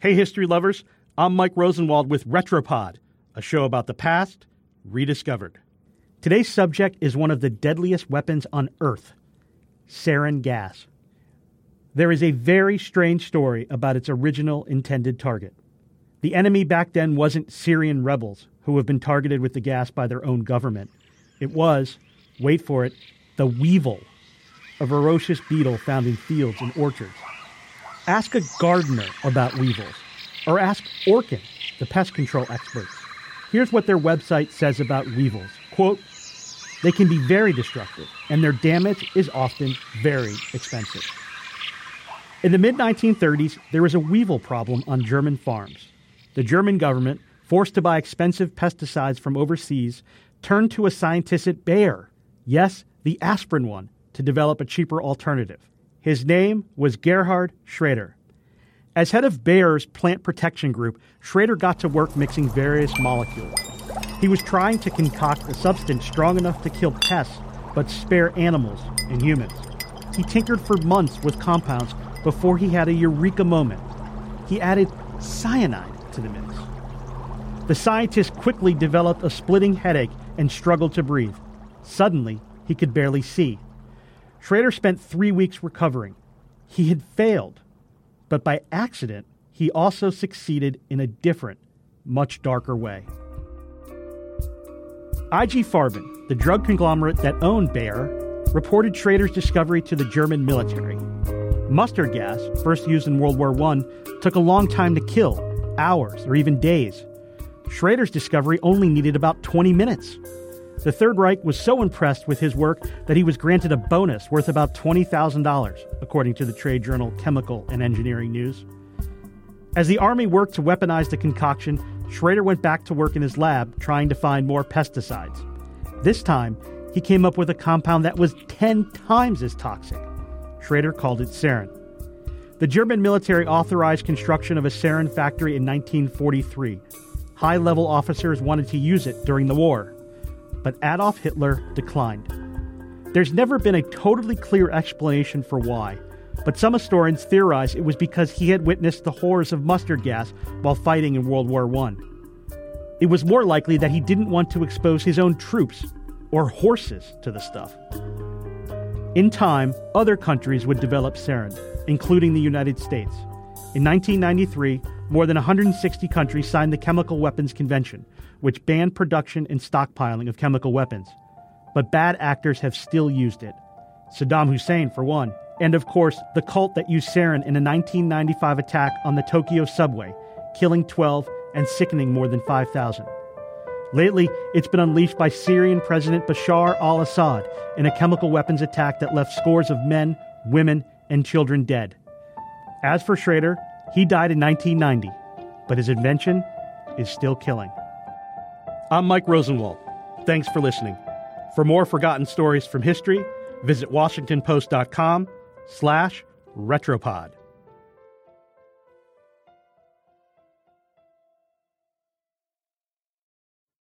Hey, history lovers, I'm Mike Rosenwald with Retropod, a show about the past rediscovered. Today's subject is one of the deadliest weapons on Earth sarin gas. There is a very strange story about its original intended target. The enemy back then wasn't Syrian rebels who have been targeted with the gas by their own government. It was, wait for it, the weevil, a ferocious beetle found in fields and orchards. Ask a gardener about weevils, or ask Orkin, the pest control experts. Here's what their website says about weevils. Quote, they can be very destructive, and their damage is often very expensive. In the mid 1930s, there was a weevil problem on German farms. The German government, forced to buy expensive pesticides from overseas, turned to a scientist at Bayer, yes, the aspirin one, to develop a cheaper alternative. His name was Gerhard Schrader. As head of Bayer's plant protection group, Schrader got to work mixing various molecules. He was trying to concoct a substance strong enough to kill pests but spare animals and humans. He tinkered for months with compounds before he had a eureka moment. He added cyanide to the mix. The scientist quickly developed a splitting headache and struggled to breathe. Suddenly, he could barely see. Schrader spent three weeks recovering. He had failed, but by accident, he also succeeded in a different, much darker way. IG Farben, the drug conglomerate that owned Bayer, reported Schrader's discovery to the German military. Mustard gas, first used in World War I, took a long time to kill hours or even days. Schrader's discovery only needed about 20 minutes. The Third Reich was so impressed with his work that he was granted a bonus worth about $20,000, according to the trade journal Chemical and Engineering News. As the Army worked to weaponize the concoction, Schrader went back to work in his lab trying to find more pesticides. This time, he came up with a compound that was 10 times as toxic. Schrader called it sarin. The German military authorized construction of a sarin factory in 1943. High level officers wanted to use it during the war but Adolf Hitler declined. There's never been a totally clear explanation for why, but some historians theorize it was because he had witnessed the horrors of mustard gas while fighting in World War I. It was more likely that he didn't want to expose his own troops or horses to the stuff. In time, other countries would develop sarin, including the United States. In 1993, more than 160 countries signed the Chemical Weapons Convention, which banned production and stockpiling of chemical weapons. But bad actors have still used it. Saddam Hussein, for one. And of course, the cult that used sarin in a 1995 attack on the Tokyo subway, killing 12 and sickening more than 5,000. Lately, it's been unleashed by Syrian President Bashar al Assad in a chemical weapons attack that left scores of men, women, and children dead. As for Schrader, he died in 1990, but his invention is still killing. I'm Mike Rosenwald. Thanks for listening. For more forgotten stories from history, visit washingtonpost.com slash retropod.